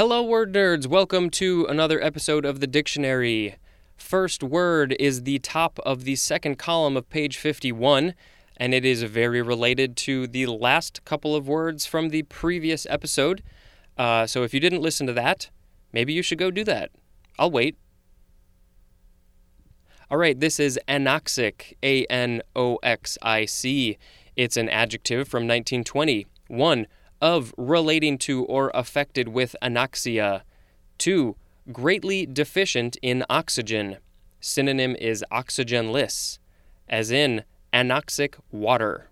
Hello, word nerds. Welcome to another episode of the dictionary. First word is the top of the second column of page 51, and it is very related to the last couple of words from the previous episode. Uh, so if you didn't listen to that, maybe you should go do that. I'll wait. All right, this is anoxic, A N O X I C. It's an adjective from 1920. 1. Of relating to or affected with anoxia. 2. Greatly deficient in oxygen. Synonym is oxygenless, as in anoxic water.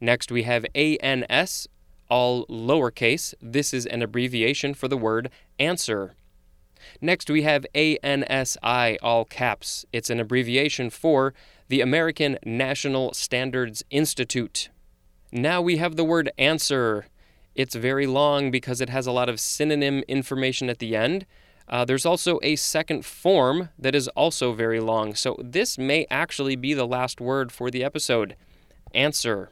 Next, we have ANS, all lowercase. This is an abbreviation for the word answer. Next, we have ANSI, all caps. It's an abbreviation for the American National Standards Institute. Now we have the word answer. It's very long because it has a lot of synonym information at the end. Uh, there's also a second form that is also very long, so this may actually be the last word for the episode. Answer.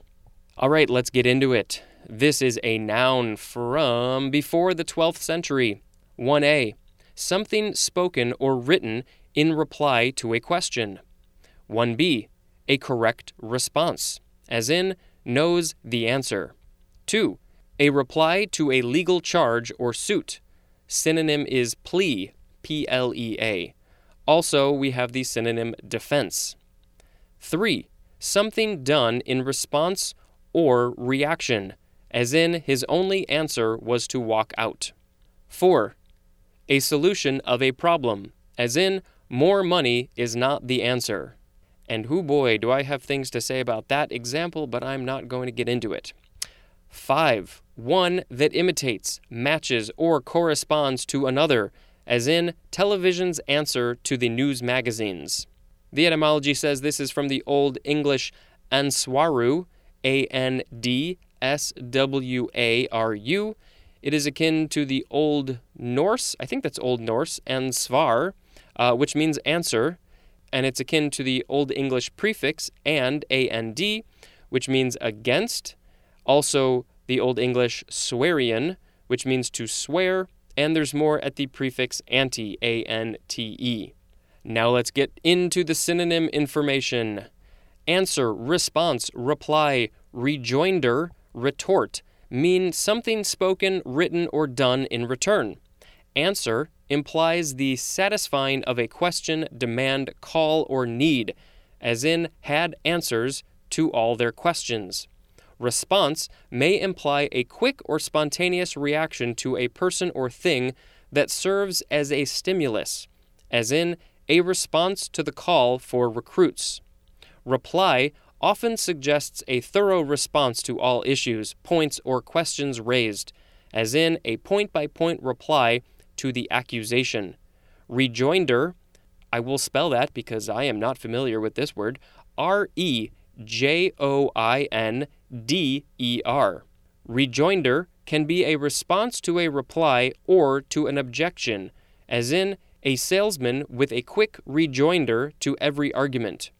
All right, let's get into it. This is a noun from before the 12th century. 1a. Something spoken or written in reply to a question. 1b. A correct response, as in, knows the answer. 2. A reply to a legal charge or suit. Synonym is plea, P L E A. Also, we have the synonym defense. 3. Something done in response or reaction, as in his only answer was to walk out. 4. A solution of a problem, as in more money is not the answer. And who boy, do I have things to say about that example, but I'm not going to get into it. 5. One that imitates, matches, or corresponds to another, as in television's answer to the news magazines. The etymology says this is from the Old English andswaru, A N D S W A R U. It is akin to the Old Norse, I think that's Old Norse, ansvar, uh, which means answer, and it's akin to the Old English prefix and, and, which means against, also the Old English swearian, which means to swear, and there's more at the prefix ante, A N T E. Now let's get into the synonym information. Answer, response, reply, rejoinder, retort mean something spoken, written, or done in return. Answer implies the satisfying of a question, demand, call, or need, as in had answers to all their questions. Response may imply a quick or spontaneous reaction to a person or thing that serves as a stimulus, as in a response to the call for recruits. Reply often suggests a thorough response to all issues, points, or questions raised, as in a point by point reply to the accusation. Rejoinder, I will spell that because I am not familiar with this word R E J O I N D E R. Rejoinder can be a response to a reply or to an objection, as in a salesman with a quick rejoinder to every argument.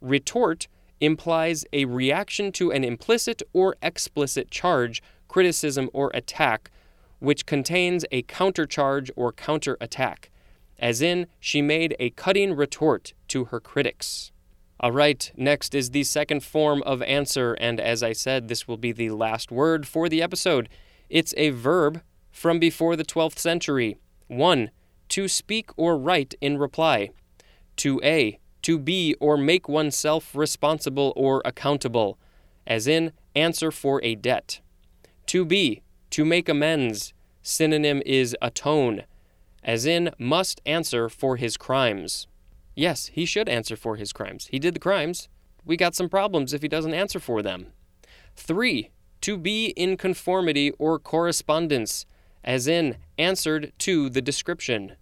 Retort implies a reaction to an implicit or explicit charge, criticism, or attack which contains a countercharge or counterattack, as in, she made a cutting retort to her critics. All right, next is the second form of answer, and as I said, this will be the last word for the episode. It's a verb from before the 12th century. 1. To speak or write in reply. 2a. To be or make oneself responsible or accountable, as in, answer for a debt. 2b to make amends, synonym is atone, as in must answer for his crimes. Yes, he should answer for his crimes. He did the crimes. We got some problems if he doesn't answer for them. 3. To be in conformity or correspondence, as in answered to the description.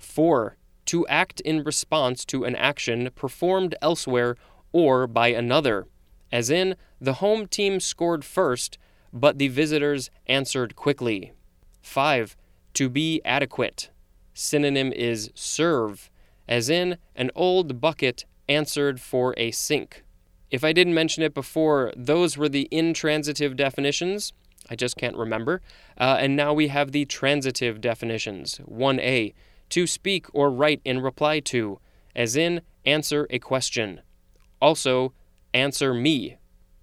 4. To act in response to an action performed elsewhere or by another, as in the home team scored first but the visitors answered quickly. 5. To be adequate. Synonym is serve, as in an old bucket answered for a sink. If I didn't mention it before, those were the intransitive definitions. I just can't remember. Uh, and now we have the transitive definitions. 1a, to speak or write in reply to, as in answer a question. Also, answer me.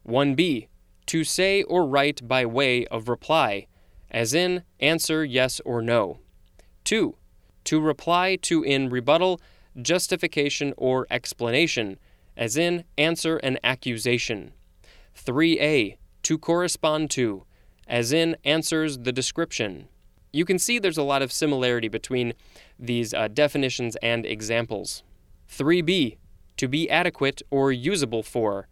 1b, to say or write by way of reply, as in answer yes or no. 2. To reply to in rebuttal, justification, or explanation, as in answer an accusation. 3a. To correspond to, as in answers the description. You can see there's a lot of similarity between these uh, definitions and examples. 3b. To be adequate or usable for.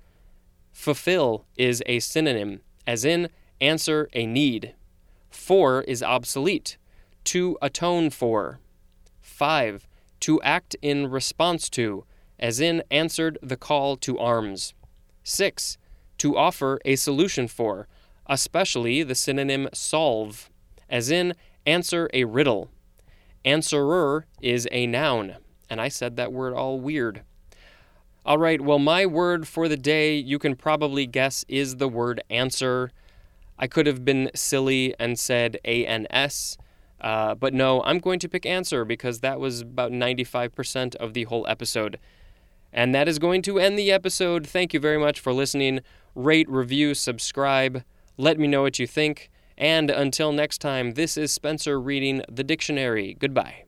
Fulfill is a synonym, as in answer a need. For is obsolete. To atone for. 5. To act in response to, as in answered the call to arms. 6. To offer a solution for, especially the synonym solve, as in answer a riddle. Answerer is a noun, and I said that word all weird. All right, well, my word for the day, you can probably guess, is the word answer. I could have been silly and said ANS, uh, but no, I'm going to pick answer because that was about 95% of the whole episode. And that is going to end the episode. Thank you very much for listening. Rate, review, subscribe. Let me know what you think. And until next time, this is Spencer reading the dictionary. Goodbye.